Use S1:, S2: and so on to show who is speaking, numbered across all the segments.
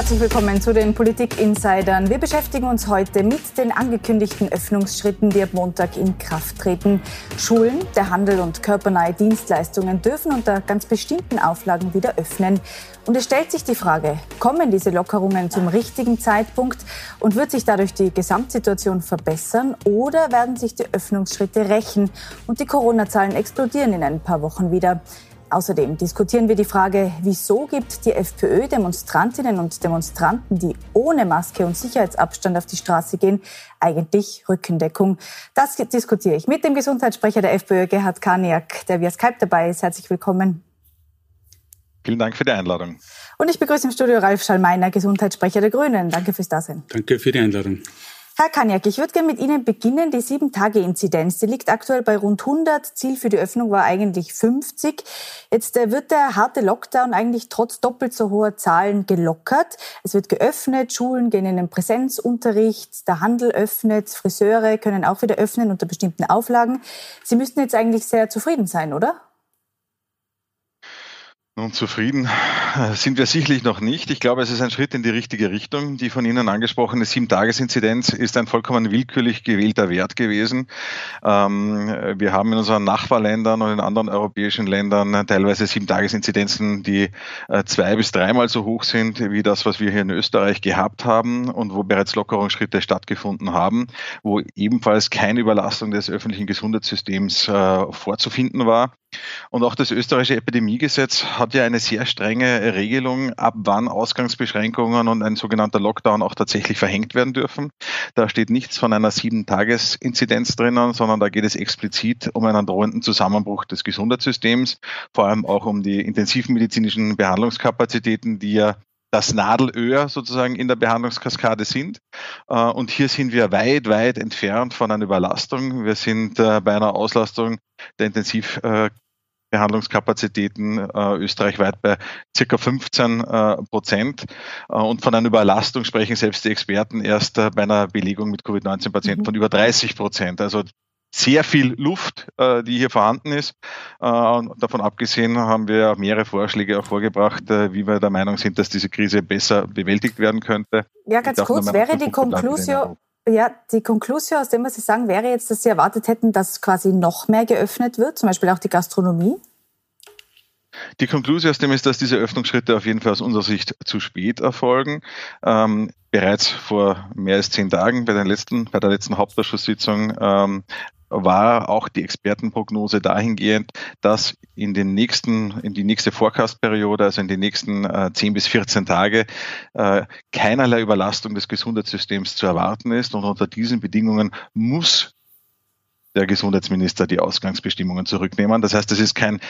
S1: Herzlich willkommen zu den Politik-Insidern. Wir beschäftigen uns heute mit den angekündigten Öffnungsschritten, die ab Montag in Kraft treten. Schulen, der Handel und körpernahe Dienstleistungen dürfen unter ganz bestimmten Auflagen wieder öffnen. Und es stellt sich die Frage, kommen diese Lockerungen zum richtigen Zeitpunkt und wird sich dadurch die Gesamtsituation verbessern oder werden sich die Öffnungsschritte rächen und die Corona-Zahlen explodieren in ein paar Wochen wieder? Außerdem diskutieren wir die Frage, wieso gibt die FPÖ Demonstrantinnen und Demonstranten, die ohne Maske und Sicherheitsabstand auf die Straße gehen, eigentlich Rückendeckung? Das diskutiere ich mit dem Gesundheitssprecher der FPÖ, Gerhard Kaniak, der via Skype dabei ist. Herzlich willkommen.
S2: Vielen Dank für die Einladung.
S1: Und ich begrüße im Studio Ralf Schallmeiner, Gesundheitssprecher der Grünen. Danke fürs Dasein.
S3: Danke für die Einladung.
S1: Herr Kaniak, ich würde gerne mit Ihnen beginnen. Die Sieben-Tage-Inzidenz, die liegt aktuell bei rund 100. Ziel für die Öffnung war eigentlich 50. Jetzt äh, wird der harte Lockdown eigentlich trotz doppelt so hoher Zahlen gelockert. Es wird geöffnet, Schulen gehen in den Präsenzunterricht, der Handel öffnet, Friseure können auch wieder öffnen unter bestimmten Auflagen. Sie müssten jetzt eigentlich sehr zufrieden sein, oder?
S2: Nun, zufrieden äh, sind wir sicherlich noch nicht. Ich glaube, es ist ein Schritt in die richtige Richtung. Die von Ihnen angesprochene Sieben-Tages-Inzidenz ist ein vollkommen willkürlich gewählter Wert gewesen. Ähm, wir haben in unseren Nachbarländern und in anderen europäischen Ländern teilweise Sieben-Tages-Inzidenzen, die äh, zwei bis dreimal so hoch sind wie das, was wir hier in Österreich gehabt haben und wo bereits Lockerungsschritte stattgefunden haben, wo ebenfalls keine Überlastung des öffentlichen Gesundheitssystems äh, vorzufinden war. Und auch das österreichische Epidemiegesetz hat ja eine sehr strenge Regelung, ab wann Ausgangsbeschränkungen und ein sogenannter Lockdown auch tatsächlich verhängt werden dürfen. Da steht nichts von einer Sieben-Tages-Inzidenz drinnen, sondern da geht es explizit um einen drohenden Zusammenbruch des Gesundheitssystems, vor allem auch um die intensivmedizinischen Behandlungskapazitäten, die ja das Nadelöhr sozusagen in der Behandlungskaskade sind. Äh, und hier sind wir weit, weit entfernt von einer Überlastung. Wir sind äh, bei einer Auslastung der Intensivbehandlungskapazitäten äh, österreichweit bei circa 15 Prozent. Und von einer Überlastung sprechen selbst die Experten erst bei einer Belegung mit Covid-19-Patienten mhm. von über 30 Prozent. Also sehr viel Luft, äh, die hier vorhanden ist. Äh, davon abgesehen haben wir mehrere Vorschläge auch vorgebracht, äh, wie wir der Meinung sind, dass diese Krise besser bewältigt werden könnte.
S1: Ja, ganz kurz, wäre die Konklusio, ja, die Konklusio, aus dem, was Sie sagen, wäre jetzt, dass Sie erwartet hätten, dass quasi noch mehr geöffnet wird, zum Beispiel auch die Gastronomie?
S2: Die Konklusion aus dem ist, dass diese Öffnungsschritte auf jeden Fall aus unserer Sicht zu spät erfolgen. Ähm, bereits vor mehr als zehn Tagen bei, letzten, bei der letzten Hauptausschusssitzung ähm, war auch die Expertenprognose dahingehend, dass in den nächsten, in die nächste Forecast-Periode, also in die nächsten äh, 10 bis 14 Tage, äh, keinerlei Überlastung des Gesundheitssystems zu erwarten ist. Und unter diesen Bedingungen muss der Gesundheitsminister die Ausgangsbestimmungen zurücknehmen. Das heißt, es ist kein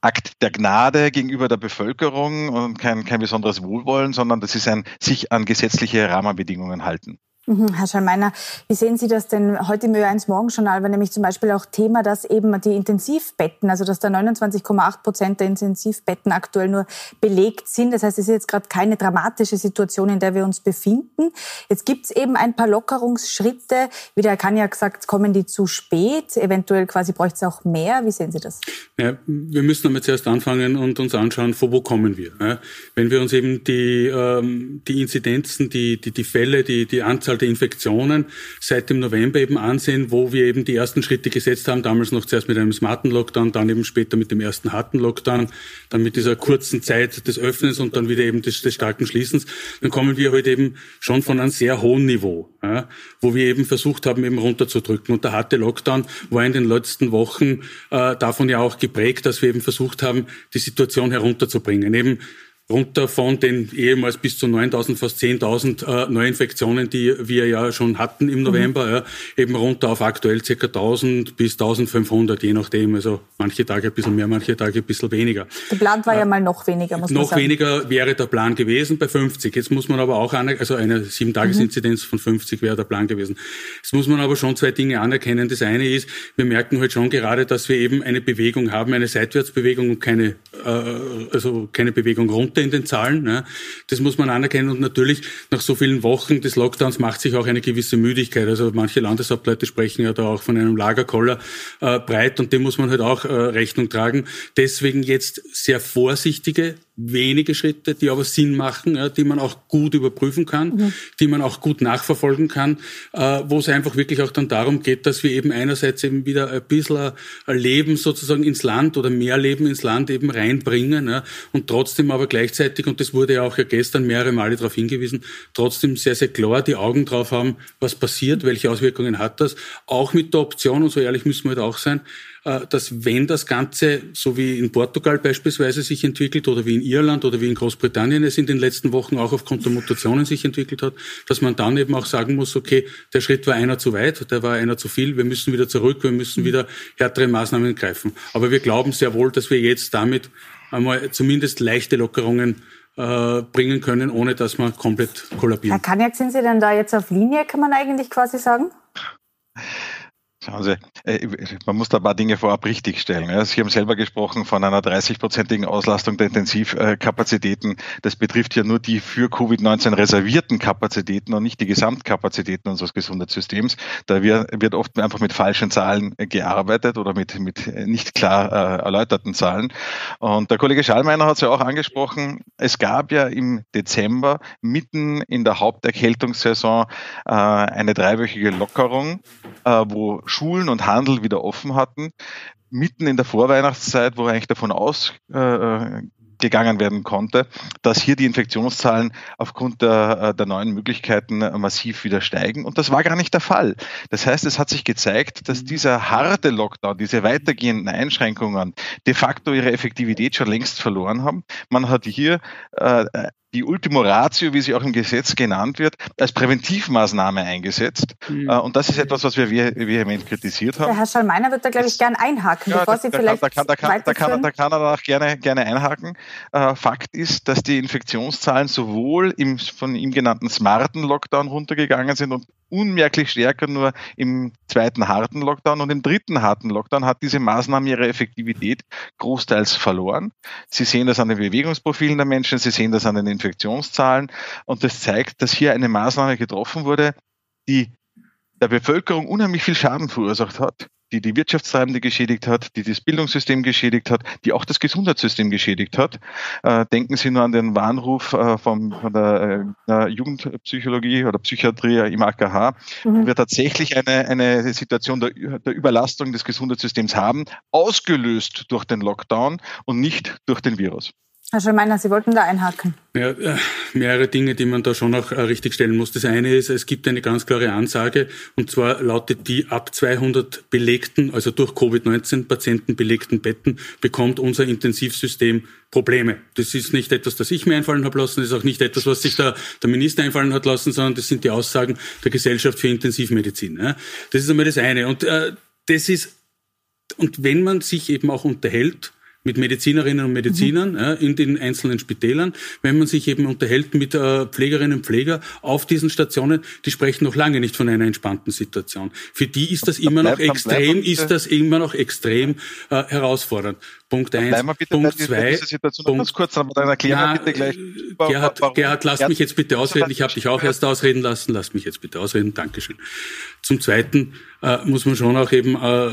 S2: Akt der Gnade gegenüber der Bevölkerung und kein, kein besonderes Wohlwollen, sondern das ist ein sich an gesetzliche Rahmenbedingungen halten.
S1: Mhm, Herr Schallmeiner, wie sehen Sie das denn? Heute im Ö1 Morgenjournal war nämlich zum Beispiel auch Thema, dass eben die Intensivbetten, also dass da 29,8 Prozent der Intensivbetten aktuell nur belegt sind. Das heißt, es ist jetzt gerade keine dramatische Situation, in der wir uns befinden. Jetzt gibt es eben ein paar Lockerungsschritte. Wie der Herr Kanja gesagt, kommen die zu spät? Eventuell quasi bräuchte es auch mehr. Wie sehen Sie das?
S3: Ja, wir müssen damit zuerst anfangen und uns anschauen, von wo kommen wir. Wenn wir uns eben die, ähm, die Inzidenzen, die, die, die Fälle, die, die Anzahl Anzahl der Infektionen seit dem November eben ansehen, wo wir eben die ersten Schritte gesetzt haben, damals noch zuerst mit einem smarten Lockdown, dann eben später mit dem ersten harten Lockdown, dann mit dieser kurzen Zeit des Öffnens und dann wieder eben des, des starken Schließens, dann kommen wir heute eben schon von einem sehr hohen Niveau, ja, wo wir eben versucht haben, eben runterzudrücken. Und der harte Lockdown war in den letzten Wochen äh, davon ja auch geprägt, dass wir eben versucht haben, die Situation herunterzubringen. Eben runter von den ehemals bis zu 9.000, fast 10.000 äh, Neuinfektionen, die wir ja schon hatten im November, mhm. ja, eben runter auf aktuell ca. 1.000 bis 1.500, je nachdem. Also manche Tage ein bisschen mehr, manche Tage ein bisschen weniger.
S1: Der Plan war äh, ja mal noch weniger, muss
S3: man sagen. Noch weniger wäre der Plan gewesen bei 50. Jetzt muss man aber auch, also eine 7-Tages-Inzidenz mhm. von 50 wäre der Plan gewesen. Jetzt muss man aber schon zwei Dinge anerkennen. Das eine ist, wir merken halt schon gerade, dass wir eben eine Bewegung haben, eine Seitwärtsbewegung und keine, äh, also keine Bewegung runter in den Zahlen. Ne? Das muss man anerkennen. Und natürlich nach so vielen Wochen des Lockdowns macht sich auch eine gewisse Müdigkeit. Also manche Landeshauptleute sprechen ja da auch von einem Lagerkoller äh, breit und dem muss man halt auch äh, Rechnung tragen. Deswegen jetzt sehr vorsichtige wenige Schritte, die aber Sinn machen, ja, die man auch gut überprüfen kann, mhm. die man auch gut nachverfolgen kann, äh, wo es einfach wirklich auch dann darum geht, dass wir eben einerseits eben wieder ein bisschen ein Leben sozusagen ins Land oder mehr Leben ins Land eben reinbringen ja, und trotzdem aber gleichzeitig, und das wurde ja auch ja gestern mehrere Male darauf hingewiesen, trotzdem sehr, sehr klar die Augen drauf haben, was passiert, welche Auswirkungen hat das, auch mit der Option, und so ehrlich müssen wir halt auch sein, dass wenn das Ganze, so wie in Portugal beispielsweise sich entwickelt oder wie in Irland oder wie in Großbritannien es in den letzten Wochen auch aufgrund der Mutationen sich entwickelt hat, dass man dann eben auch sagen muss, okay, der Schritt war einer zu weit, der war einer zu viel, wir müssen wieder zurück, wir müssen wieder härtere Maßnahmen greifen. Aber wir glauben sehr wohl, dass wir jetzt damit einmal zumindest leichte Lockerungen äh, bringen können, ohne dass wir komplett kollabieren.
S1: Herr Kaniak, sind Sie denn da jetzt auf Linie, kann man eigentlich quasi sagen?
S2: Äh, man muss da ein paar Dinge vorab richtigstellen. Sie haben selber gesprochen von einer 30-prozentigen Auslastung der Intensivkapazitäten. Das betrifft ja nur die für Covid-19 reservierten Kapazitäten und nicht die Gesamtkapazitäten unseres Gesundheitssystems. Da wird oft einfach mit falschen Zahlen gearbeitet oder mit, mit nicht klar äh, erläuterten Zahlen. Und der Kollege Schallmeiner hat es ja auch angesprochen. Es gab ja im Dezember mitten in der Haupterkältungssaison äh, eine dreiwöchige Lockerung, wo Schulen und Handel wieder offen hatten, mitten in der Vorweihnachtszeit, wo eigentlich davon ausgegangen äh, werden konnte, dass hier die Infektionszahlen aufgrund der, äh, der neuen Möglichkeiten massiv wieder steigen. Und das war gar nicht der Fall. Das heißt, es hat sich gezeigt, dass dieser harte Lockdown, diese weitergehenden Einschränkungen de facto ihre Effektivität schon längst verloren haben. Man hat hier äh, die Ultimo Ratio, wie sie auch im Gesetz genannt wird, als Präventivmaßnahme eingesetzt. Mhm. Und das ist etwas, was wir vehement kritisiert haben. Der
S1: Herr Schallmeiner wird da, glaube ich, gern einhaken, ja, bevor da, Sie da vielleicht
S2: da kann, da kann, da kann, da kann er danach gerne, gerne einhaken. Äh, Fakt ist, dass die Infektionszahlen sowohl im von ihm genannten smarten Lockdown runtergegangen sind und unmerklich stärker nur im zweiten harten Lockdown und im dritten harten Lockdown hat diese Maßnahme ihre Effektivität großteils verloren. Sie sehen das an den Bewegungsprofilen der Menschen, Sie sehen das an den Infektionszahlen und das zeigt, dass hier eine Maßnahme getroffen wurde, die der Bevölkerung unheimlich viel Schaden verursacht hat die die Wirtschaftstreibende geschädigt hat, die das Bildungssystem geschädigt hat, die auch das Gesundheitssystem geschädigt hat. Äh, denken Sie nur an den Warnruf äh, vom, von der äh, Jugendpsychologie oder Psychiatrie im AKH, mhm. wo wir tatsächlich eine, eine Situation der, der Überlastung des Gesundheitssystems haben, ausgelöst durch den Lockdown und nicht durch den Virus.
S1: Herr Schallmeiner, Sie wollten da einhaken.
S3: Ja, äh, mehrere Dinge, die man da schon auch äh, richtig stellen muss. Das eine ist, es gibt eine ganz klare Ansage, und zwar lautet die, ab 200 belegten, also durch Covid-19 Patienten belegten Betten bekommt unser Intensivsystem Probleme. Das ist nicht etwas, das ich mir einfallen habe lassen, das ist auch nicht etwas, was sich der, der Minister einfallen hat lassen, sondern das sind die Aussagen der Gesellschaft für Intensivmedizin. Das ist einmal das eine. Und äh, das ist, und wenn man sich eben auch unterhält, mit Medizinerinnen und Medizinern mhm. ja, in den einzelnen Spitälern, wenn man sich eben unterhält mit äh, Pflegerinnen und Pfleger auf diesen Stationen, die sprechen noch lange nicht von einer entspannten Situation. Für die ist das immer noch extrem, ist das immer noch extrem äh, herausfordernd. Punkt eins. Punkt zwei. Punkt, kurz, dann erklären na, bitte gleich. Gerhard, Gerhard, lass mich jetzt bitte ausreden. Ich habe dich auch erst ausreden lassen. Lass mich jetzt bitte ausreden. Dankeschön. Zum Zweiten äh, muss man schon auch eben äh,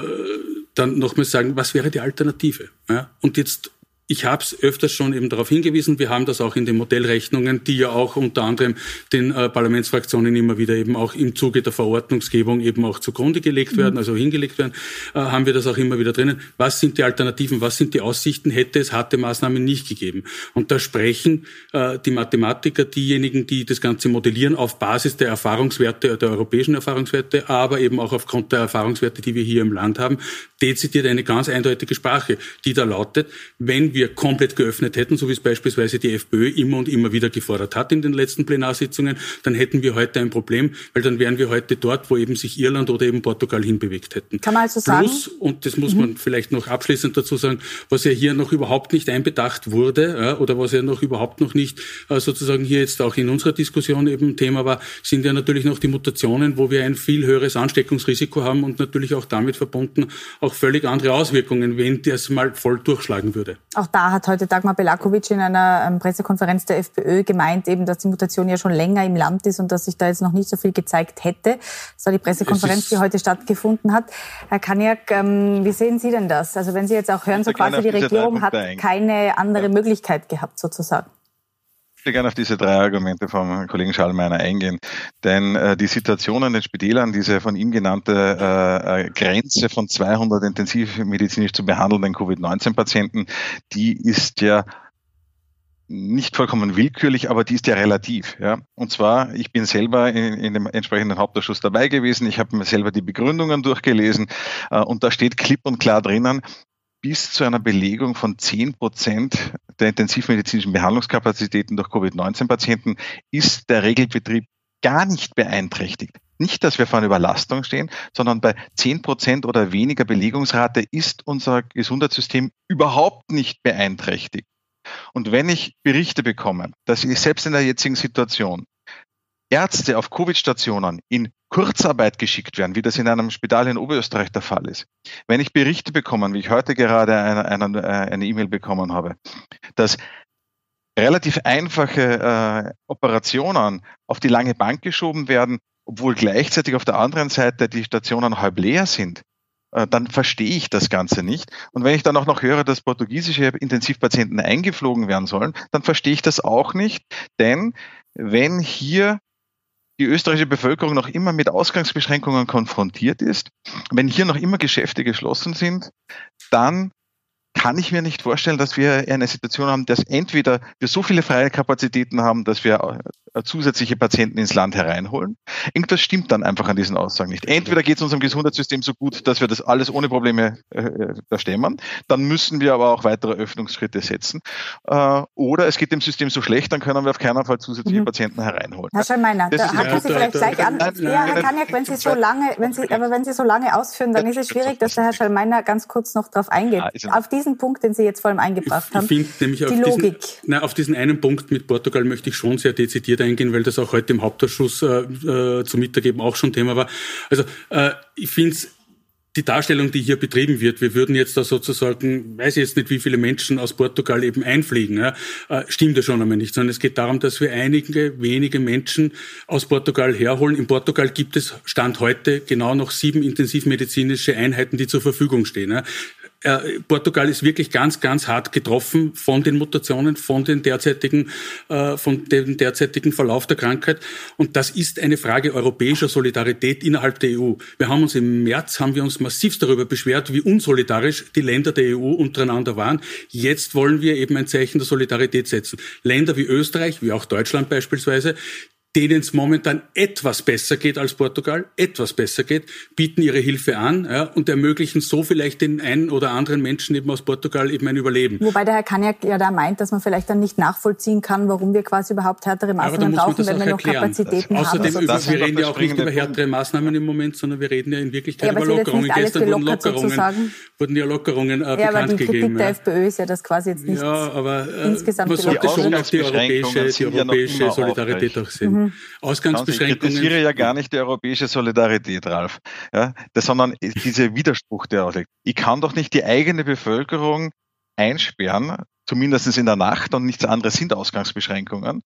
S3: dann nochmal sagen, was wäre die Alternative? Ja? Und jetzt ich habe es öfters schon eben darauf hingewiesen, wir haben das auch in den Modellrechnungen, die ja auch unter anderem den äh, Parlamentsfraktionen immer wieder eben auch im Zuge der Verordnungsgebung eben auch zugrunde gelegt werden, mhm. also hingelegt werden, äh, haben wir das auch immer wieder drinnen. Was sind die Alternativen, was sind die Aussichten, hätte es harte Maßnahmen nicht gegeben? Und da sprechen äh, die Mathematiker, diejenigen, die das Ganze modellieren, auf Basis der Erfahrungswerte, der europäischen Erfahrungswerte, aber eben auch aufgrund der Erfahrungswerte, die wir hier im Land haben, dezidiert eine ganz eindeutige Sprache, die da lautet, wenn wir wir komplett geöffnet hätten, so wie es beispielsweise die FPÖ immer und immer wieder gefordert hat in den letzten Plenarsitzungen, dann hätten wir heute ein Problem, weil dann wären wir heute dort, wo eben sich Irland oder eben Portugal hinbewegt hätten.
S1: Kann man also sagen? Plus,
S3: und das muss mhm. man vielleicht noch abschließend dazu sagen, was ja hier noch überhaupt nicht einbedacht wurde oder was ja noch überhaupt noch nicht äh, sozusagen hier jetzt auch in unserer Diskussion eben Thema war, sind ja natürlich noch die Mutationen, wo wir ein viel höheres Ansteckungsrisiko haben und natürlich auch damit verbunden auch völlig andere Auswirkungen, wenn das mal voll durchschlagen würde.
S1: Auch da hat heute Dagmar Belakovic in einer ähm, Pressekonferenz der FPÖ gemeint, eben, dass die Mutation ja schon länger im Land ist und dass sich da jetzt noch nicht so viel gezeigt hätte. Das war die Pressekonferenz, die heute stattgefunden hat. Herr Kaniak, ähm, wie sehen Sie denn das? Also wenn Sie jetzt auch hören, so quasi die Regierung hat keine andere. Möglichkeit gehabt, sozusagen.
S2: Ich würde gerne auf diese drei Argumente vom Kollegen Schallmeiner eingehen. Denn äh, die Situation an den Spitälern, diese von ihm genannte äh, äh Grenze von 200 intensivmedizinisch zu behandelnden Covid-19-Patienten, die ist ja nicht vollkommen willkürlich, aber die ist ja relativ. Ja. Und zwar, ich bin selber in, in dem entsprechenden Hauptausschuss dabei gewesen, ich habe mir selber die Begründungen durchgelesen äh, und da steht klipp und klar drinnen, bis zu einer Belegung von 10 Prozent der intensivmedizinischen Behandlungskapazitäten durch Covid-19-Patienten ist der Regelbetrieb gar nicht beeinträchtigt. Nicht, dass wir vor einer Überlastung stehen, sondern bei 10 Prozent oder weniger Belegungsrate ist unser Gesundheitssystem überhaupt nicht beeinträchtigt. Und wenn ich Berichte bekomme, dass ich selbst in der jetzigen Situation Ärzte auf Covid-Stationen in Kurzarbeit geschickt werden, wie das in einem Spital in Oberösterreich der Fall ist. Wenn ich Berichte bekomme, wie ich heute gerade eine E-Mail bekommen habe, dass relativ einfache äh, Operationen auf die lange Bank geschoben werden, obwohl gleichzeitig auf der anderen Seite die Stationen halb leer sind, äh, dann verstehe ich das Ganze nicht. Und wenn ich dann auch noch höre, dass portugiesische Intensivpatienten eingeflogen werden sollen, dann verstehe ich das auch nicht. Denn wenn hier die österreichische Bevölkerung noch immer mit Ausgangsbeschränkungen konfrontiert ist, wenn hier noch immer Geschäfte geschlossen sind, dann kann ich mir nicht vorstellen, dass wir eine Situation haben, dass entweder wir so viele freie Kapazitäten haben, dass wir äh, zusätzliche Patienten ins Land hereinholen. Irgendwas stimmt dann einfach an diesen Aussagen nicht. Entweder geht es unserem Gesundheitssystem so gut, dass wir das alles ohne Probleme äh, äh stemmen, dann müssen wir aber auch weitere Öffnungsschritte setzen. Äh, oder es geht dem System so schlecht, dann können wir auf keinen Fall zusätzliche mhm. Patienten hereinholen.
S1: Herr Schallmeiner, da haken Sie vielleicht gleich an. Ja, Herr Kaniak, wenn Sie so lange, wenn Sie, aber wenn Sie so lange ausführen, dann ist es schwierig, dass der Herr Schallmeiner ganz kurz noch darauf eingeht. Auf diesen Punkt, den Sie jetzt vor allem eingebracht haben.
S3: Ich finde nämlich auf Logik. Diesen, na, auf diesen einen Punkt mit Portugal möchte ich schon sehr dezidiert eingehen, weil das auch heute im Hauptausschuss äh, äh, zum Mittag auch schon Thema war. Also äh, ich finde es die Darstellung, die hier betrieben wird, wir würden jetzt da sozusagen, weiß ich jetzt nicht, wie viele Menschen aus Portugal eben einfliegen, ja, äh, stimmt ja schon einmal nicht, sondern es geht darum, dass wir einige wenige Menschen aus Portugal herholen. In Portugal gibt es Stand heute genau noch sieben intensivmedizinische Einheiten, die zur Verfügung stehen. Ja. Äh, Portugal ist wirklich ganz, ganz hart getroffen von den Mutationen, von den derzeitigen, äh, von dem derzeitigen Verlauf der Krankheit. Und das ist eine Frage europäischer Solidarität innerhalb der EU. Wir haben uns im März, haben wir uns massivst darüber beschwert, wie unsolidarisch die Länder der EU untereinander waren. Jetzt wollen wir eben ein Zeichen der Solidarität setzen. Länder wie Österreich, wie auch Deutschland beispielsweise, denen es momentan etwas besser geht als Portugal, etwas besser geht, bieten ihre Hilfe an ja, und ermöglichen so vielleicht den einen oder anderen Menschen eben aus Portugal eben ein Überleben.
S1: Wobei der Herr Kaniak ja da meint, dass man vielleicht dann nicht nachvollziehen kann, warum wir quasi überhaupt härtere Maßnahmen brauchen, wenn wir noch erklären. Kapazitäten
S3: Außerdem
S1: haben.
S3: Außerdem, wir reden ja auch nicht über härtere Maßnahmen im Moment, sondern wir reden ja in Wirklichkeit ja, über Lockerungen. Gestern wurden Lockerungen, wurden ja Lockerungen äh, ja, bekannt aber die gegeben.
S1: Kritik der FPÖ ist ja das quasi jetzt nicht
S3: ja, aber, äh, insgesamt man sollte schon auch die europäische, die europäische Solidarität auch sehen. Mhm.
S2: Ausgangsbeschränkungen. Ich kritisiere ja gar nicht die europäische Solidarität, Ralf, ja, das, sondern dieser Widerspruch, der ausliegt. Ich kann doch nicht die eigene Bevölkerung einsperren, zumindest in der Nacht und nichts anderes sind Ausgangsbeschränkungen,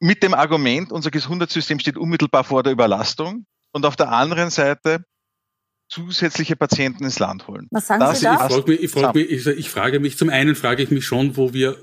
S2: mit dem Argument, unser Gesundheitssystem steht unmittelbar vor der Überlastung und auf der anderen Seite zusätzliche Patienten ins Land holen.
S1: Was sagen das Sie da?
S3: Ich, frage mich, ich, frage mich, ich, ich frage mich, zum einen frage ich mich schon, wo wir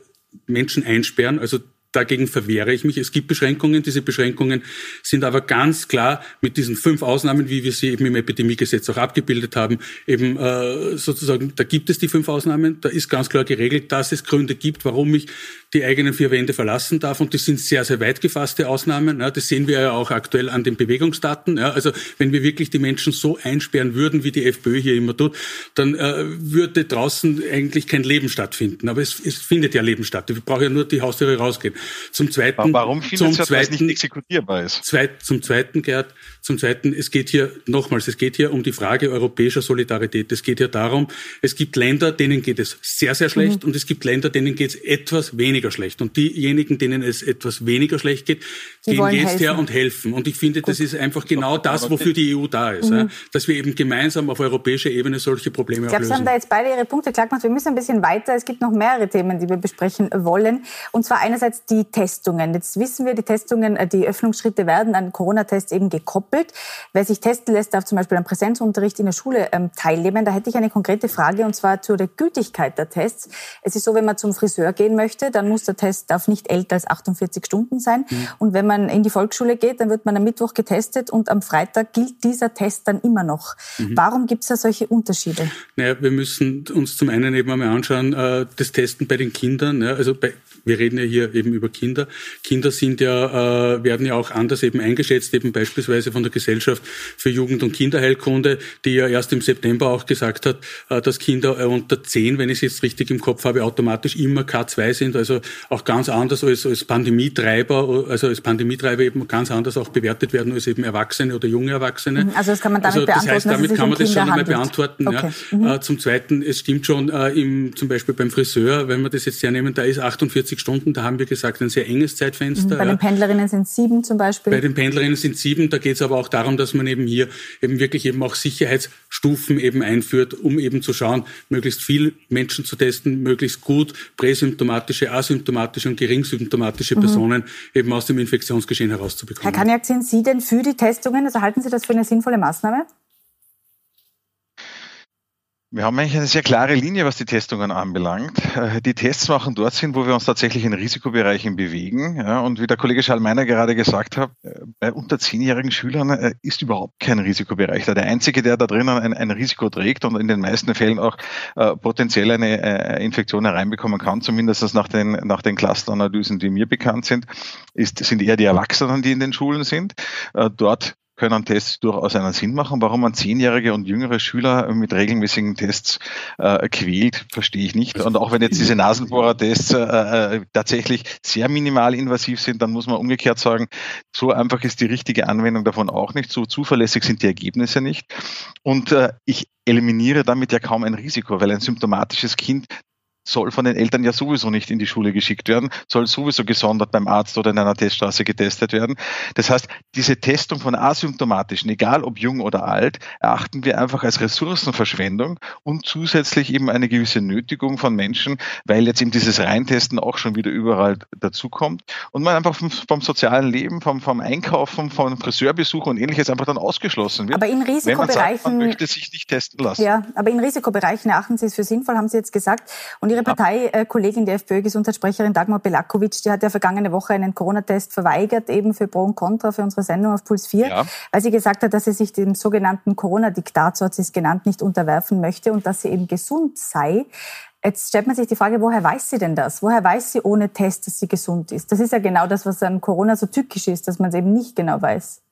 S3: Menschen einsperren, also Dagegen verwehre ich mich. Es gibt Beschränkungen. Diese Beschränkungen sind aber ganz klar mit diesen fünf Ausnahmen, wie wir sie eben im Epidemiegesetz auch abgebildet haben, eben äh, sozusagen, da gibt es die fünf Ausnahmen. Da ist ganz klar geregelt, dass es Gründe gibt, warum ich die eigenen vier Wände verlassen darf. Und das sind sehr, sehr weit gefasste Ausnahmen. Ja, das sehen wir ja auch aktuell an den Bewegungsdaten. Ja, also wenn wir wirklich die Menschen so einsperren würden, wie die FPÖ hier immer tut, dann äh, würde draußen eigentlich kein Leben stattfinden. Aber es, es findet ja Leben statt. Wir brauchen ja nur die Haustüre rausgehen. Zum Zweiten,
S2: warum
S3: zum
S2: Sie,
S3: zweiten,
S2: nicht exekutierbar ist?
S3: Zweit, zum Zweiten, Gerd, zum Zweiten, es geht hier nochmals, es geht hier um die Frage europäischer Solidarität. Es geht hier darum, es gibt Länder, denen geht es sehr, sehr schlecht mhm. und es gibt Länder, denen geht es etwas weniger schlecht. Und diejenigen, denen es etwas weniger schlecht geht, die gehen jetzt helfen. her und helfen. Und ich finde, Gut. das ist einfach genau das, wofür die EU da ist. Mhm. Dass wir eben gemeinsam auf europäischer Ebene solche Probleme
S1: ich glaube, Sie haben da jetzt beide Ihre Punkte klar gemacht. Wir müssen ein bisschen weiter. Es gibt noch mehrere Themen, die wir besprechen wollen. Und zwar einerseits die Testungen. Jetzt wissen wir, die Testungen, äh, die Öffnungsschritte werden an Corona-Tests eben gekoppelt. Wer sich testen lässt, darf zum Beispiel am Präsenzunterricht in der Schule ähm, teilnehmen. Da hätte ich eine konkrete Frage und zwar zu der Gültigkeit der Tests. Es ist so, wenn man zum Friseur gehen möchte, dann muss der Test darf nicht älter als 48 Stunden sein. Mhm. Und wenn man in die Volksschule geht, dann wird man am Mittwoch getestet und am Freitag gilt dieser Test dann immer noch. Mhm. Warum gibt es da solche Unterschiede?
S3: Naja, wir müssen uns zum einen eben einmal anschauen, äh, das Testen bei den Kindern. Ja, also bei, wir reden ja hier eben über Kinder. Kinder sind ja, äh, werden ja auch anders eben eingeschätzt, eben beispielsweise von der Gesellschaft für Jugend- und Kinderheilkunde, die ja erst im September auch gesagt hat, äh, dass Kinder äh, unter 10, wenn ich es jetzt richtig im Kopf habe, automatisch immer K2 sind, also auch ganz anders als, als Pandemietreiber, also als Pandemietreiber eben ganz anders auch bewertet werden als eben Erwachsene oder junge Erwachsene.
S1: Mhm, also das kann man damit also, das
S3: beantworten.
S1: Das
S3: heißt, damit kann man das schon einmal beantworten. Okay. Ja. Mhm. Äh, zum Zweiten, es stimmt schon, äh, im, zum Beispiel beim Friseur, wenn wir das jetzt hernehmen, da ist 48 48 Stunden, da haben wir gesagt, ein sehr enges Zeitfenster.
S1: Bei den Pendlerinnen sind sieben zum Beispiel.
S3: Bei den Pendlerinnen sind sieben. Da geht es aber auch darum, dass man eben hier eben wirklich eben auch Sicherheitsstufen eben einführt, um eben zu schauen, möglichst viel Menschen zu testen, möglichst gut präsymptomatische, asymptomatische und geringsymptomatische mhm. Personen mhm. eben aus dem Infektionsgeschehen herauszubekommen.
S1: Herr Kaniak, sind Sie denn für die Testungen? Also halten Sie das für eine sinnvolle Maßnahme?
S2: Wir haben eigentlich eine sehr klare Linie, was die Testungen anbelangt. Äh, die Tests machen dort Sinn, wo wir uns tatsächlich in Risikobereichen bewegen. Und wie der Kollege Schallmeiner gerade gesagt hat, äh, bei unter zehnjährigen Schülern äh, ist überhaupt kein Risikobereich. Der einzige, der da drinnen ein, ein Risiko trägt und in den meisten Fällen auch potenziell eine Infektion hereinbekommen kann, zumindest nach den, nach den Clusteranalysen, die mir bekannt sind, ist, sind eher die Erwachsenen, die in den Schulen sind. Dort können Tests durchaus einen Sinn machen. Warum man zehnjährige und jüngere Schüler mit regelmäßigen Tests äh, quält, verstehe ich nicht. Und auch wenn jetzt diese Nasenbohrer-Tests äh, äh, tatsächlich sehr minimal invasiv sind, dann muss man umgekehrt sagen, so einfach ist die richtige Anwendung davon auch nicht. So zuverlässig sind die Ergebnisse nicht. Und äh, ich eliminiere damit ja kaum ein Risiko, weil ein symptomatisches Kind soll von den Eltern ja sowieso nicht in die Schule geschickt werden, soll sowieso gesondert beim Arzt oder in einer Teststraße getestet werden. Das heißt, diese Testung von asymptomatischen, egal ob jung oder alt, erachten wir einfach als Ressourcenverschwendung und zusätzlich eben eine gewisse Nötigung von Menschen, weil jetzt eben dieses Reintesten auch schon wieder überall dazukommt und man einfach vom, vom sozialen Leben, vom, vom Einkaufen, vom Friseurbesuch und ähnliches einfach dann ausgeschlossen wird.
S1: Aber in Risikobereichen. Man, sagt,
S2: man möchte sich nicht testen lassen.
S1: Ja, aber in Risikobereichen erachten Sie es für sinnvoll, haben Sie jetzt gesagt. Und Ihre Parteikollegin, die FPÖ-Gesundheitssprecherin Dagmar Belakovic, die hat ja vergangene Woche einen Corona-Test verweigert, eben für Pro und Contra für unsere Sendung auf Puls 4, ja. weil sie gesagt hat, dass sie sich dem sogenannten Corona-Diktat, so hat sie es genannt, nicht unterwerfen möchte und dass sie eben gesund sei. Jetzt stellt man sich die Frage, woher weiß sie denn das? Woher weiß sie ohne Test, dass sie gesund ist? Das ist ja genau das, was an Corona so tückisch ist, dass man es eben nicht genau weiß.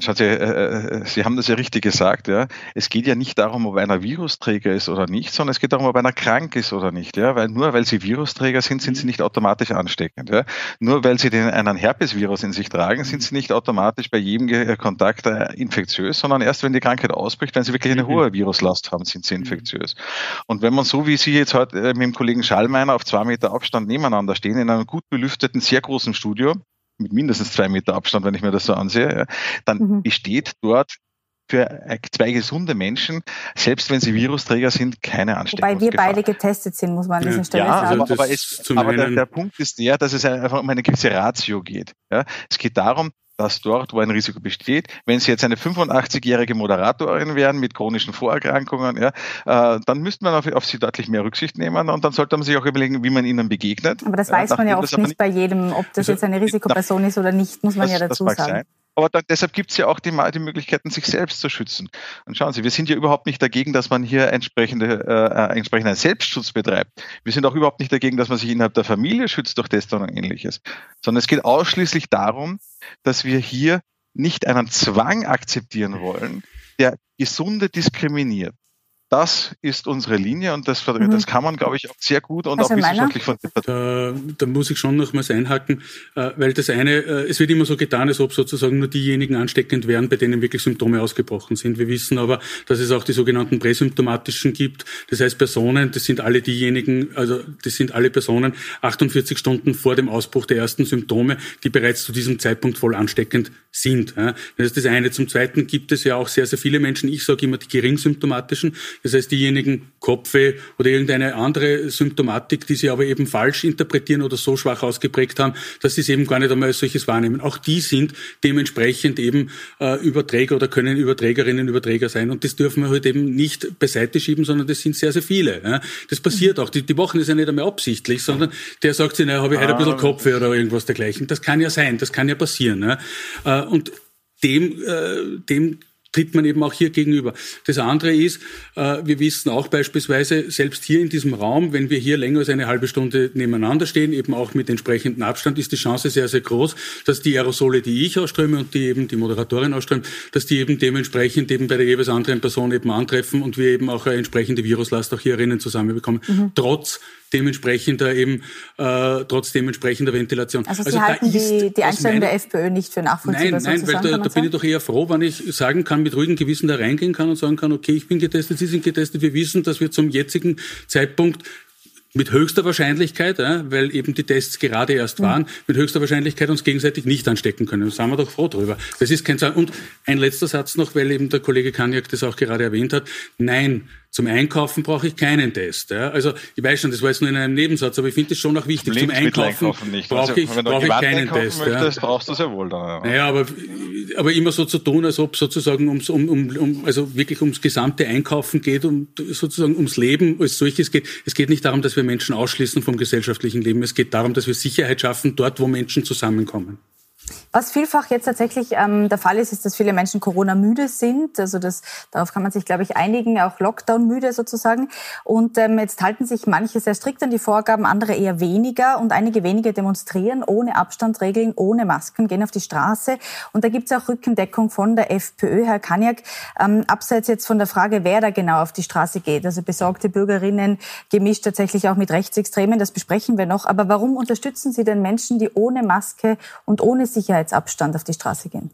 S2: Sie, äh, äh, Sie haben das ja richtig gesagt, ja. Es geht ja nicht darum, ob einer Virusträger ist oder nicht, sondern es geht darum, ob einer krank ist oder nicht, ja. Weil nur weil Sie Virusträger sind, sind Sie nicht automatisch ansteckend, ja. Nur weil Sie den, einen Herpesvirus in sich tragen, sind Sie nicht automatisch bei jedem äh, Kontakt äh, infektiös, sondern erst wenn die Krankheit ausbricht, wenn Sie wirklich eine mhm. hohe Viruslast haben, sind Sie mhm. infektiös. Und wenn man so wie Sie jetzt heute mit dem Kollegen Schallmeiner auf zwei Meter Abstand nebeneinander stehen, in einem gut belüfteten, sehr großen Studio, mit mindestens zwei Meter Abstand, wenn ich mir das so ansehe, ja, dann mhm. besteht dort für äh, zwei gesunde Menschen, selbst wenn sie Virusträger sind, keine Ansteckung.
S1: Wobei wir beide getestet sind, muss man an dieser Stelle
S2: ja,
S1: sagen.
S2: Aber, aber, es, aber der, der, Punkt ist der, dass es einfach um eine gewisse Ratio geht. Ja? Es geht darum, dass dort, wo ein Risiko besteht, wenn Sie jetzt eine 85-jährige Moderatorin wären mit chronischen Vorerkrankungen, ja, äh, dann müsste man auf, auf, sie deutlich mehr Rücksicht nehmen und dann sollte man sich auch überlegen, wie man ihnen begegnet.
S1: Aber das weiß ja, man ja oft nicht bei jedem, ob das also, jetzt eine Risikoperson ist oder nicht, muss man das, ja dazu sagen. Sein.
S2: Aber dann, deshalb gibt es ja auch die, die Möglichkeiten, sich selbst zu schützen. Und schauen Sie, wir sind ja überhaupt nicht dagegen, dass man hier entsprechende, äh, äh entsprechenden Selbstschutz betreibt. Wir sind auch überhaupt nicht dagegen, dass man sich innerhalb der Familie schützt durch Testung und ähnliches. Sondern es geht ausschließlich darum, dass wir hier nicht einen Zwang akzeptieren wollen, der Gesunde diskriminiert. Das ist unsere Linie und das, mhm. das kann man, glaube ich, auch sehr gut und also auch wissenschaftlich von
S3: da, da muss ich schon nochmals einhaken, äh, weil das eine, äh, es wird immer so getan, als ob sozusagen nur diejenigen ansteckend wären, bei denen wirklich Symptome ausgebrochen sind. Wir wissen aber, dass es auch die sogenannten präsymptomatischen gibt. Das heißt Personen, das sind alle diejenigen, also das sind alle Personen 48 Stunden vor dem Ausbruch der ersten Symptome, die bereits zu diesem Zeitpunkt voll ansteckend sind. Das ist das eine. Zum Zweiten gibt es ja auch sehr, sehr viele Menschen, ich sage immer die geringsymptomatischen, das heißt, diejenigen Kopfweh oder irgendeine andere Symptomatik, die sie aber eben falsch interpretieren oder so schwach ausgeprägt haben, dass sie es eben gar nicht einmal als solches wahrnehmen. Auch die sind dementsprechend eben äh, Überträger oder können Überträgerinnen, Überträger sein. Und das dürfen wir halt eben nicht beiseite schieben, sondern das sind sehr, sehr viele. Ja. Das passiert auch. Die, die machen das ja nicht einmal absichtlich, sondern der sagt sich, naja, habe ich heute ein bisschen ah. Kopfweh oder irgendwas dergleichen. Das kann ja sein, das kann ja passieren. Ja. Äh, und dem, äh, dem tritt man eben auch hier gegenüber. Das andere ist, äh, wir wissen auch beispielsweise, selbst hier in diesem Raum, wenn wir hier länger als eine halbe Stunde nebeneinander stehen, eben auch mit entsprechendem Abstand, ist die Chance sehr, sehr groß, dass die Aerosole, die ich ausströme und die eben die Moderatorin ausströmt, dass die eben dementsprechend eben bei der jeweils anderen Person eben antreffen und wir eben auch eine entsprechende Viruslast auch hierinnen zusammenbekommen. Mhm. Trotz dementsprechender eben äh, trotz dementsprechender Ventilation.
S1: Also Sie also halten die, die Einstellung meiner, der FPÖ nicht für nachvollziehbar?
S3: Nein, nein, weil da, da bin ich doch eher froh, wenn ich sagen kann, mit ruhigem Gewissen da reingehen kann und sagen kann, okay, ich bin getestet, Sie sind getestet, wir wissen, dass wir zum jetzigen Zeitpunkt mit höchster Wahrscheinlichkeit, weil eben die Tests gerade erst waren, mhm. mit höchster Wahrscheinlichkeit uns gegenseitig nicht anstecken können. Da sind wir doch froh drüber. Das ist kein Und ein letzter Satz noch, weil eben der Kollege Kanjak das auch gerade erwähnt hat. Nein, zum Einkaufen brauche ich keinen Test. Ja. Also ich weiß schon, das war jetzt nur in einem Nebensatz, aber ich finde das schon auch wichtig. Zum Einkaufen brauche ich, also, brauche ich keinen Test.
S2: Möchtest, ja. brauchst du sehr wohl dann.
S3: Ja. Naja, aber, aber immer so zu tun, als ob sozusagen ums, um, um, um, also wirklich ums gesamte Einkaufen geht und sozusagen ums Leben als solches geht. Es geht nicht darum, dass wir Menschen ausschließen vom gesellschaftlichen Leben. Es geht darum, dass wir Sicherheit schaffen dort, wo Menschen zusammenkommen.
S1: Was vielfach jetzt tatsächlich ähm, der Fall ist, ist, dass viele Menschen Corona-müde sind. Also das, darauf kann man sich, glaube ich, einigen, auch Lockdown-müde sozusagen. Und ähm, jetzt halten sich manche sehr strikt an die Vorgaben, andere eher weniger. Und einige wenige demonstrieren ohne Abstandregeln, ohne Masken, gehen auf die Straße. Und da gibt es auch Rückendeckung von der FPÖ, Herr Kaniak. Ähm, abseits jetzt von der Frage, wer da genau auf die Straße geht. Also besorgte Bürgerinnen, gemischt tatsächlich auch mit Rechtsextremen, das besprechen wir noch. Aber warum unterstützen Sie denn Menschen, die ohne Maske und ohne Sicherheitsabstand auf die Straße gehen?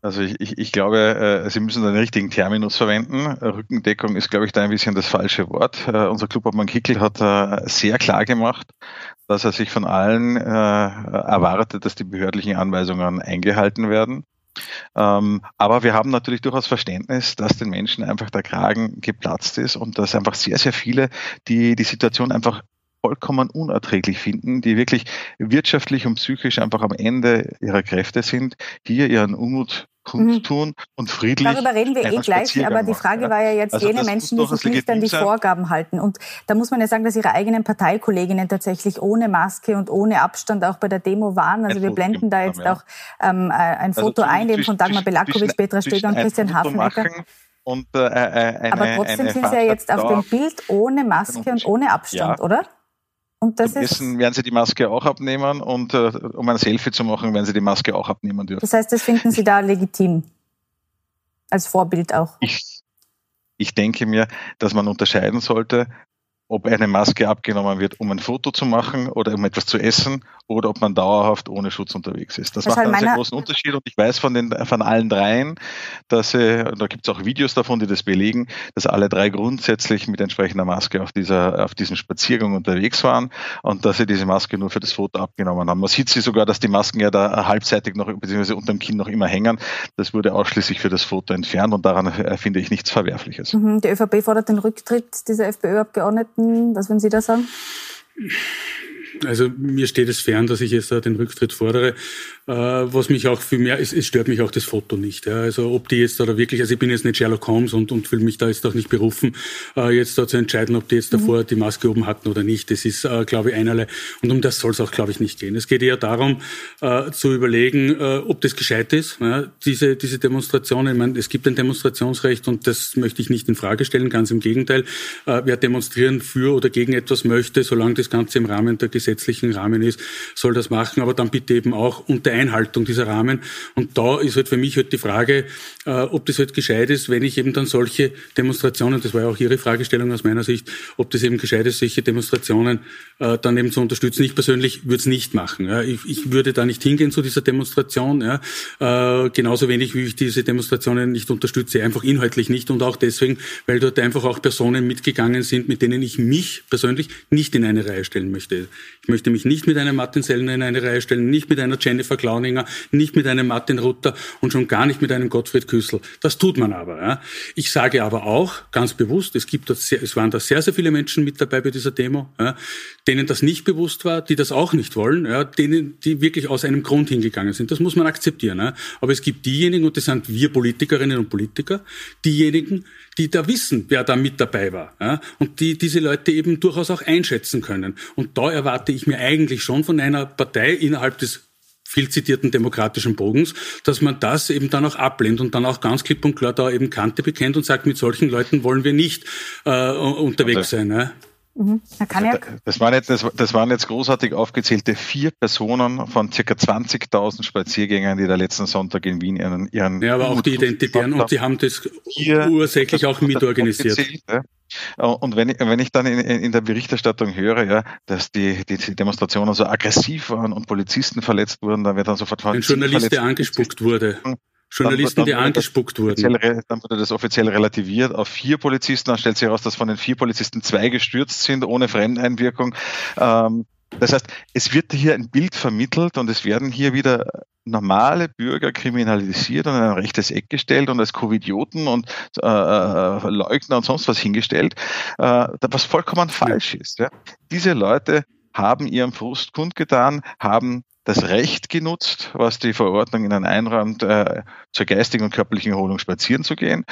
S2: Also ich, ich, ich glaube, äh, Sie müssen den richtigen Terminus verwenden. Rückendeckung ist, glaube ich, da ein bisschen das falsche Wort. Äh, unser Clubobmann Kickel hat äh, sehr klar gemacht, dass er sich von allen erwartet, dass die behördlichen Anweisungen eingehalten werden. Ähm, aber wir haben natürlich durchaus Verständnis, dass den Menschen einfach der Kragen geplatzt ist und dass einfach sehr, sehr viele die die Situation einfach vollkommen unerträglich finden, die wirklich wirtschaftlich und psychisch einfach am Ende ihrer Kräfte sind, hier ihren Unmut kundtun mhm. und friedlich.
S1: Darüber reden wir eh gleich, aber die Frage war ja jetzt also jene Menschen, die sich nicht an die Vorgaben halten. Und da muss man ja sagen, dass ihre eigenen Parteikolleginnen tatsächlich ohne Maske und ohne Abstand auch bei der Demo waren. Also ein wir blenden da jetzt ja. auch ähm, äh, ein also Foto ein, eben von Dagmar Belakovic, Petra Stöger und Christian Hafenecker.
S2: Und, äh, äh, eine,
S1: aber trotzdem sind sie ja jetzt auf dem Bild ohne Maske und ohne Abstand, ja. oder?
S2: Und das Zum Essen werden Sie die Maske auch abnehmen und äh, um ein Selfie zu machen, werden Sie die Maske auch abnehmen dürfen.
S1: Das heißt, das finden Sie da legitim? Als Vorbild auch?
S2: Ich, ich denke mir, dass man unterscheiden sollte, ob eine Maske abgenommen wird, um ein Foto zu machen oder um etwas zu essen oder ob man dauerhaft ohne Schutz unterwegs ist. Das, das macht einen sehr großen Unterschied und ich weiß von, den, von allen dreien, dass äh, da gibt es auch Videos davon, die das belegen, dass alle drei grundsätzlich mit entsprechender Maske auf, dieser, auf diesem Spaziergang unterwegs waren und dass sie diese Maske nur für das Foto abgenommen haben. Man sieht sie sogar, dass die Masken ja da halbseitig noch, beziehungsweise unter dem Kinn noch immer hängen. Das wurde ausschließlich für das Foto entfernt und daran äh, finde ich nichts Verwerfliches.
S1: Mhm, die ÖVP fordert den Rücktritt dieser FPÖ-Abgeordneten. Was würden Sie da sagen?
S3: Also mir steht es fern, dass ich jetzt da den Rücktritt fordere. Äh, was mich auch viel mehr, es, es stört mich auch das Foto nicht. Ja. Also ob die jetzt da wirklich, also ich bin jetzt nicht Sherlock Holmes und, und fühle mich da jetzt auch nicht berufen, äh, jetzt da zu entscheiden, ob die jetzt davor mhm. die Maske oben hatten oder nicht. Das ist, äh, glaube ich, einerlei. Und um das soll es auch, glaube ich, nicht gehen. Es geht eher darum, zu überlegen, ob das gescheit ist. Ja. Diese, diese Demonstration, ich meine, es gibt ein Demonstrationsrecht und das möchte ich nicht in Frage stellen, ganz im Gegenteil. Wer demonstrieren für oder gegen etwas möchte, solange das Ganze im Rahmen der Gesetze gesetzlichen Rahmen ist, soll das machen, aber dann bitte eben auch unter Einhaltung dieser Rahmen. Und da ist halt für mich halt die Frage, äh, ob das halt gescheit ist, wenn ich eben dann solche Demonstrationen, das war ja auch Ihre Fragestellung aus meiner Sicht, ob das eben gescheit ist, solche Demonstrationen äh, dann eben zu unterstützen. Ich persönlich würde es nicht machen. Ich, ich, würde da nicht hingehen zu dieser Demonstration, ja. äh, genauso wenig wie ich diese Demonstrationen nicht unterstütze, einfach inhaltlich nicht und auch deswegen, weil dort einfach auch Personen mitgegangen sind, mit denen ich mich persönlich nicht in eine Reihe stellen möchte. Ich möchte mich nicht mit einem Martin Sellner in eine Reihe stellen, nicht mit einer Jennifer Klauninger, nicht mit einem Martin Rutter und schon gar nicht mit einem Gottfried Küssel. Das tut man aber. Ja. Ich sage aber auch ganz bewusst, es gibt sehr, es waren da sehr, sehr viele Menschen mit dabei bei dieser Demo, ja, denen das nicht bewusst war, die das auch nicht wollen, ja, denen, die wirklich aus einem Grund hingegangen sind. Das muss man akzeptieren. Ja. Aber es gibt diejenigen, und das sind wir Politikerinnen und Politiker, diejenigen, die da wissen, wer da mit dabei war. Ja, und die diese Leute eben durchaus auch einschätzen können. Und da erwarte ich mir eigentlich schon von einer Partei innerhalb des viel zitierten demokratischen Bogens, dass man das eben dann auch ablehnt und dann auch ganz klipp und klar da eben Kante bekennt und sagt, mit solchen Leuten wollen wir nicht äh, unterwegs sein. Ne?
S2: Mhm. Das, waren jetzt, das, das, waren jetzt großartig aufgezählte vier Personen von circa 20.000 Spaziergängern, die da letzten Sonntag in Wien ihren, ihren
S3: Ja, aber auch die Identitären und die haben das Hier, ursächlich auch mitorganisiert. Ja.
S2: Und wenn ich, wenn ich dann in, in, der Berichterstattung höre, ja, dass die, die Demonstrationen so aggressiv waren und Polizisten verletzt wurden, dann wird dann sofort
S3: Ein Journalist, der angespuckt wurde. Journalisten, dann, dann die angespuckt wurden.
S2: Dann wurde das offiziell relativiert auf vier Polizisten. Dann stellt sich heraus, dass von den vier Polizisten zwei gestürzt sind, ohne Fremdeinwirkung. Ähm, das heißt, es wird hier ein Bild vermittelt und es werden hier wieder normale Bürger kriminalisiert und in ein rechtes Eck gestellt und als Covidioten und äh, äh, Leugner und sonst was hingestellt, äh, was vollkommen falsch ist. Ja. Diese Leute haben ihren Frust kundgetan, haben das Recht genutzt, was die Verordnung ihnen einräumt, äh, zur geistigen und körperlichen Erholung spazieren zu gehen.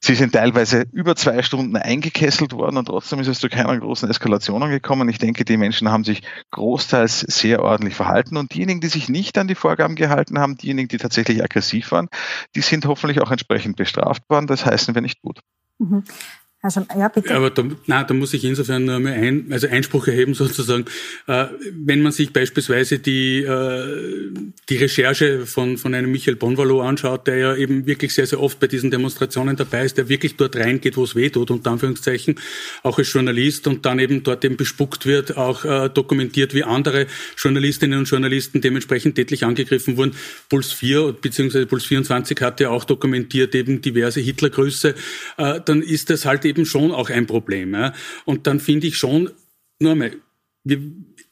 S2: Sie sind teilweise über zwei Stunden eingekesselt worden und trotzdem ist es zu keiner großen Eskalation gekommen. Ich denke, die Menschen haben sich großteils sehr ordentlich verhalten und diejenigen, die sich nicht an die Vorgaben gehalten haben, diejenigen, die tatsächlich aggressiv waren, die sind hoffentlich auch entsprechend bestraft worden. Das heißen wir nicht gut.
S3: Mhm. Also, ja, bitte. Aber da, na, da muss ich insofern nur mal ein, also Einspruch erheben sozusagen. Äh, wenn man sich beispielsweise die, äh, die Recherche von, von einem Michael Bonvalo anschaut, der ja eben wirklich sehr, sehr oft bei diesen Demonstrationen dabei ist, der wirklich dort reingeht, wo es weh tut, unter Anführungszeichen, auch als Journalist und dann eben dort eben bespuckt wird, auch äh, dokumentiert, wie andere Journalistinnen und Journalisten dementsprechend tätlich angegriffen wurden. Puls 4 bzw. Puls 24 hat ja auch dokumentiert eben diverse Hitlergrüße. Äh, dann ist das halt eben eben schon auch ein Problem. Ja. Und dann finde ich schon, nur einmal, wir,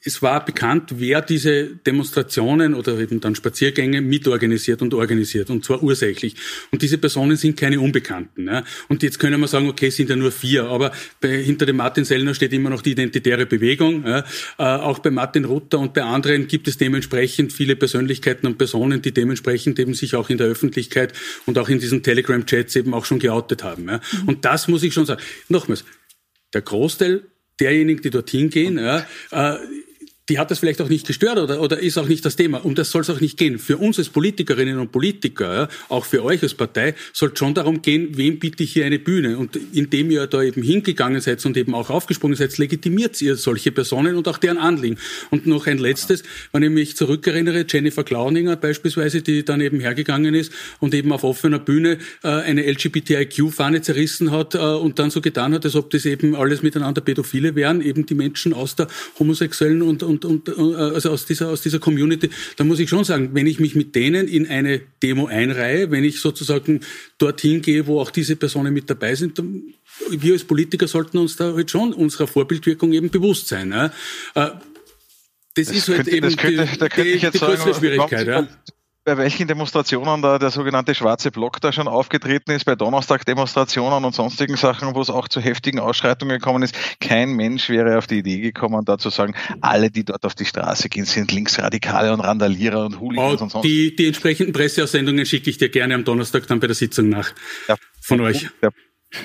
S3: es war bekannt, wer diese Demonstrationen oder eben dann Spaziergänge mitorganisiert und organisiert, und zwar ursächlich. Und diese Personen sind keine Unbekannten. Ja. Und jetzt können wir sagen, okay, es sind ja nur vier, aber bei, hinter dem Martin Sellner steht immer noch die identitäre Bewegung. Ja. Äh, auch bei Martin Rutter und bei anderen gibt es dementsprechend viele Persönlichkeiten und Personen, die dementsprechend eben sich auch in der Öffentlichkeit und auch in diesen Telegram-Chats eben auch schon geoutet haben. Ja. Mhm. Und das muss ich schon sagen. Nochmals, der Großteil derjenigen, die dorthin gehen, ja, äh, die hat das vielleicht auch nicht gestört oder, oder ist auch nicht das Thema. Um das soll es auch nicht gehen. Für uns als Politikerinnen und Politiker, ja, auch für euch als Partei, soll schon darum gehen, wem biete ich hier eine Bühne. Und indem ihr da eben hingegangen seid und eben auch aufgesprungen seid, legitimiert ihr solche Personen und auch deren Anliegen. Und noch ein letztes, wenn ich mich zurückerinnere, Jennifer Klauninger beispielsweise, die dann eben hergegangen ist und eben auf offener Bühne äh, eine LGBTIQ-Fahne zerrissen hat äh, und dann so getan hat, als ob das eben alles miteinander Pädophile wären, eben die Menschen aus der homosexuellen und, und und, und also aus dieser, aus dieser Community, da muss ich schon sagen, wenn ich mich mit denen in eine Demo einreihe, wenn ich sozusagen dorthin gehe, wo auch diese Personen mit dabei sind, dann, wir als Politiker sollten uns da halt schon unserer Vorbildwirkung eben bewusst sein. Äh, das, das ist halt könnte, eben könnte, die, die, die größere Schwierigkeit. Ja
S2: bei welchen Demonstrationen da der sogenannte schwarze Block da schon aufgetreten ist, bei Donnerstag-Demonstrationen und sonstigen Sachen, wo es auch zu heftigen Ausschreitungen gekommen ist. Kein Mensch wäre auf die Idee gekommen, da zu sagen, alle, die dort auf die Straße gehen, sind Linksradikale und Randalierer und Hooligans
S3: oh, und sonst. Die, die entsprechenden Presseaussendungen schicke ich dir gerne am Donnerstag dann bei der Sitzung nach. Ja, von euch.
S2: Der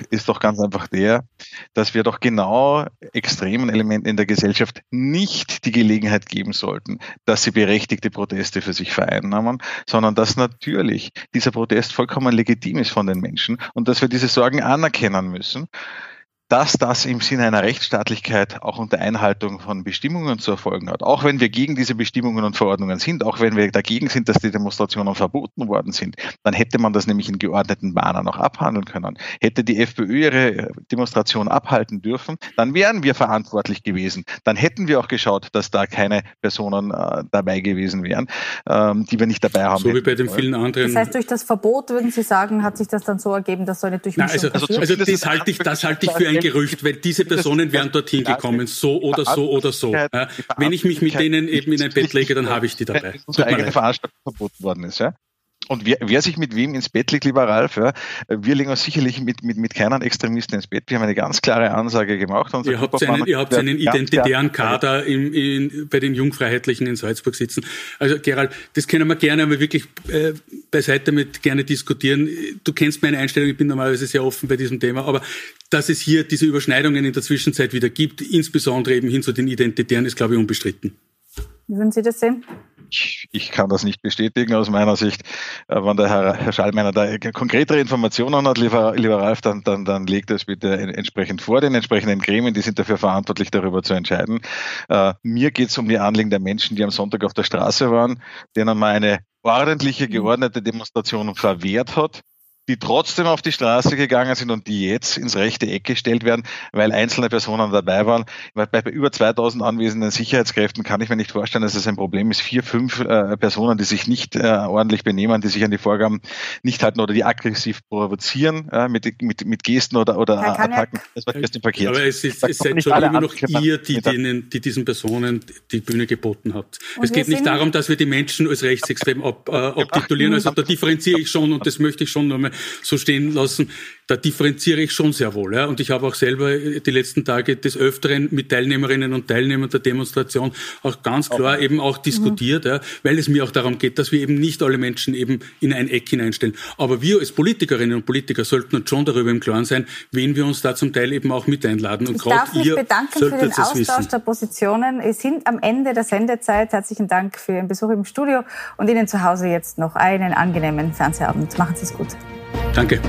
S2: ist doch ganz einfach der, dass wir doch genau extremen Elementen in der Gesellschaft nicht die Gelegenheit geben sollten, dass sie berechtigte Proteste für sich vereinnahmen, sondern dass natürlich dieser Protest vollkommen legitim ist von den Menschen und dass wir diese Sorgen anerkennen müssen dass das im Sinne einer Rechtsstaatlichkeit auch unter Einhaltung von Bestimmungen zu erfolgen hat. Auch wenn wir gegen diese Bestimmungen und Verordnungen sind, auch wenn wir dagegen sind, dass die Demonstrationen verboten worden sind, dann hätte man das nämlich in geordneten Bahnen noch abhandeln können. Hätte die FPÖ ihre Demonstration abhalten dürfen, dann wären wir verantwortlich gewesen. Dann hätten wir auch geschaut, dass da keine Personen äh, dabei gewesen wären, ähm, die wir nicht dabei haben.
S3: So wie bei den vielen anderen.
S1: Das heißt, durch das Verbot, würden Sie sagen, hat sich das dann so ergeben, dass so eine Durchmischung
S3: Nein, also, also, also das halte ich, das halte ich für ein Gerücht, weil diese Personen wären dorthin gekommen, so oder so oder so. Wenn ich mich mit denen eben in ein Bett lege, dann habe ich die dabei.
S2: Unsere eigene Veranstaltung verboten worden ist. Ja? Und wer, wer sich mit wem ins Bett legt, lieber Ralf, ja, wir legen uns sicherlich mit, mit, mit keinen Extremisten ins Bett. Wir haben eine ganz klare Ansage gemacht.
S3: Unser ihr habt einen, ihr habt einen identitären Kader in, in, bei den Jungfreiheitlichen in Salzburg sitzen. Also Gerald, das können wir gerne aber wirklich äh, beiseite mit gerne diskutieren. Du kennst meine Einstellung, ich bin normalerweise sehr offen bei diesem Thema, aber dass es hier diese Überschneidungen in der Zwischenzeit wieder gibt, insbesondere eben hin zu den Identitären, ist, glaube ich, unbestritten.
S1: Wie würden Sie das sehen?
S2: Ich, ich kann das nicht bestätigen aus meiner Sicht. Äh, wenn der Herr, Herr Schallmeiner da konkretere Informationen hat, lieber, lieber Ralf, dann, dann, dann legt das bitte entsprechend vor den entsprechenden Gremien, die sind dafür verantwortlich, darüber zu entscheiden. Äh, mir geht es um die Anliegen der Menschen, die am Sonntag auf der Straße waren, denen man eine ordentliche, geordnete Demonstration verwehrt hat die trotzdem auf die Straße gegangen sind und die jetzt ins rechte Eck gestellt werden, weil einzelne Personen dabei waren. Bei, bei über 2000 anwesenden Sicherheitskräften kann ich mir nicht vorstellen, dass es ein Problem ist. Vier, fünf äh, Personen, die sich nicht äh, ordentlich benehmen, die sich an die Vorgaben nicht halten oder die aggressiv provozieren äh, mit, mit, mit Gesten oder, oder Attacken.
S3: Das war gestern verkehrt. Aber es, ist, es seid schon immer noch ihr, die, denen, die diesen Personen die Bühne geboten habt. Und es geht nicht darum, dass wir die Menschen als rechtsextrem ab, äh, abtitulieren. Also da differenziere ich schon und das möchte ich schon nochmal so stehen lassen da differenziere ich schon sehr wohl. Ja. Und ich habe auch selber die letzten Tage des Öfteren mit Teilnehmerinnen und Teilnehmern der Demonstration auch ganz klar okay. eben auch diskutiert, mhm. ja, weil es mir auch darum geht, dass wir eben nicht alle Menschen eben in ein Eck hineinstellen. Aber wir als Politikerinnen und Politiker sollten uns schon darüber im Klaren sein, wen wir uns da zum Teil eben auch mit einladen.
S1: Und ich darf mich bedanken für den Austausch wissen. der Positionen. Wir sind am Ende der Sendezeit. Herzlichen Dank für Ihren Besuch im Studio und Ihnen zu Hause jetzt noch einen angenehmen Fernsehabend. Machen Sie es gut.
S3: Danke.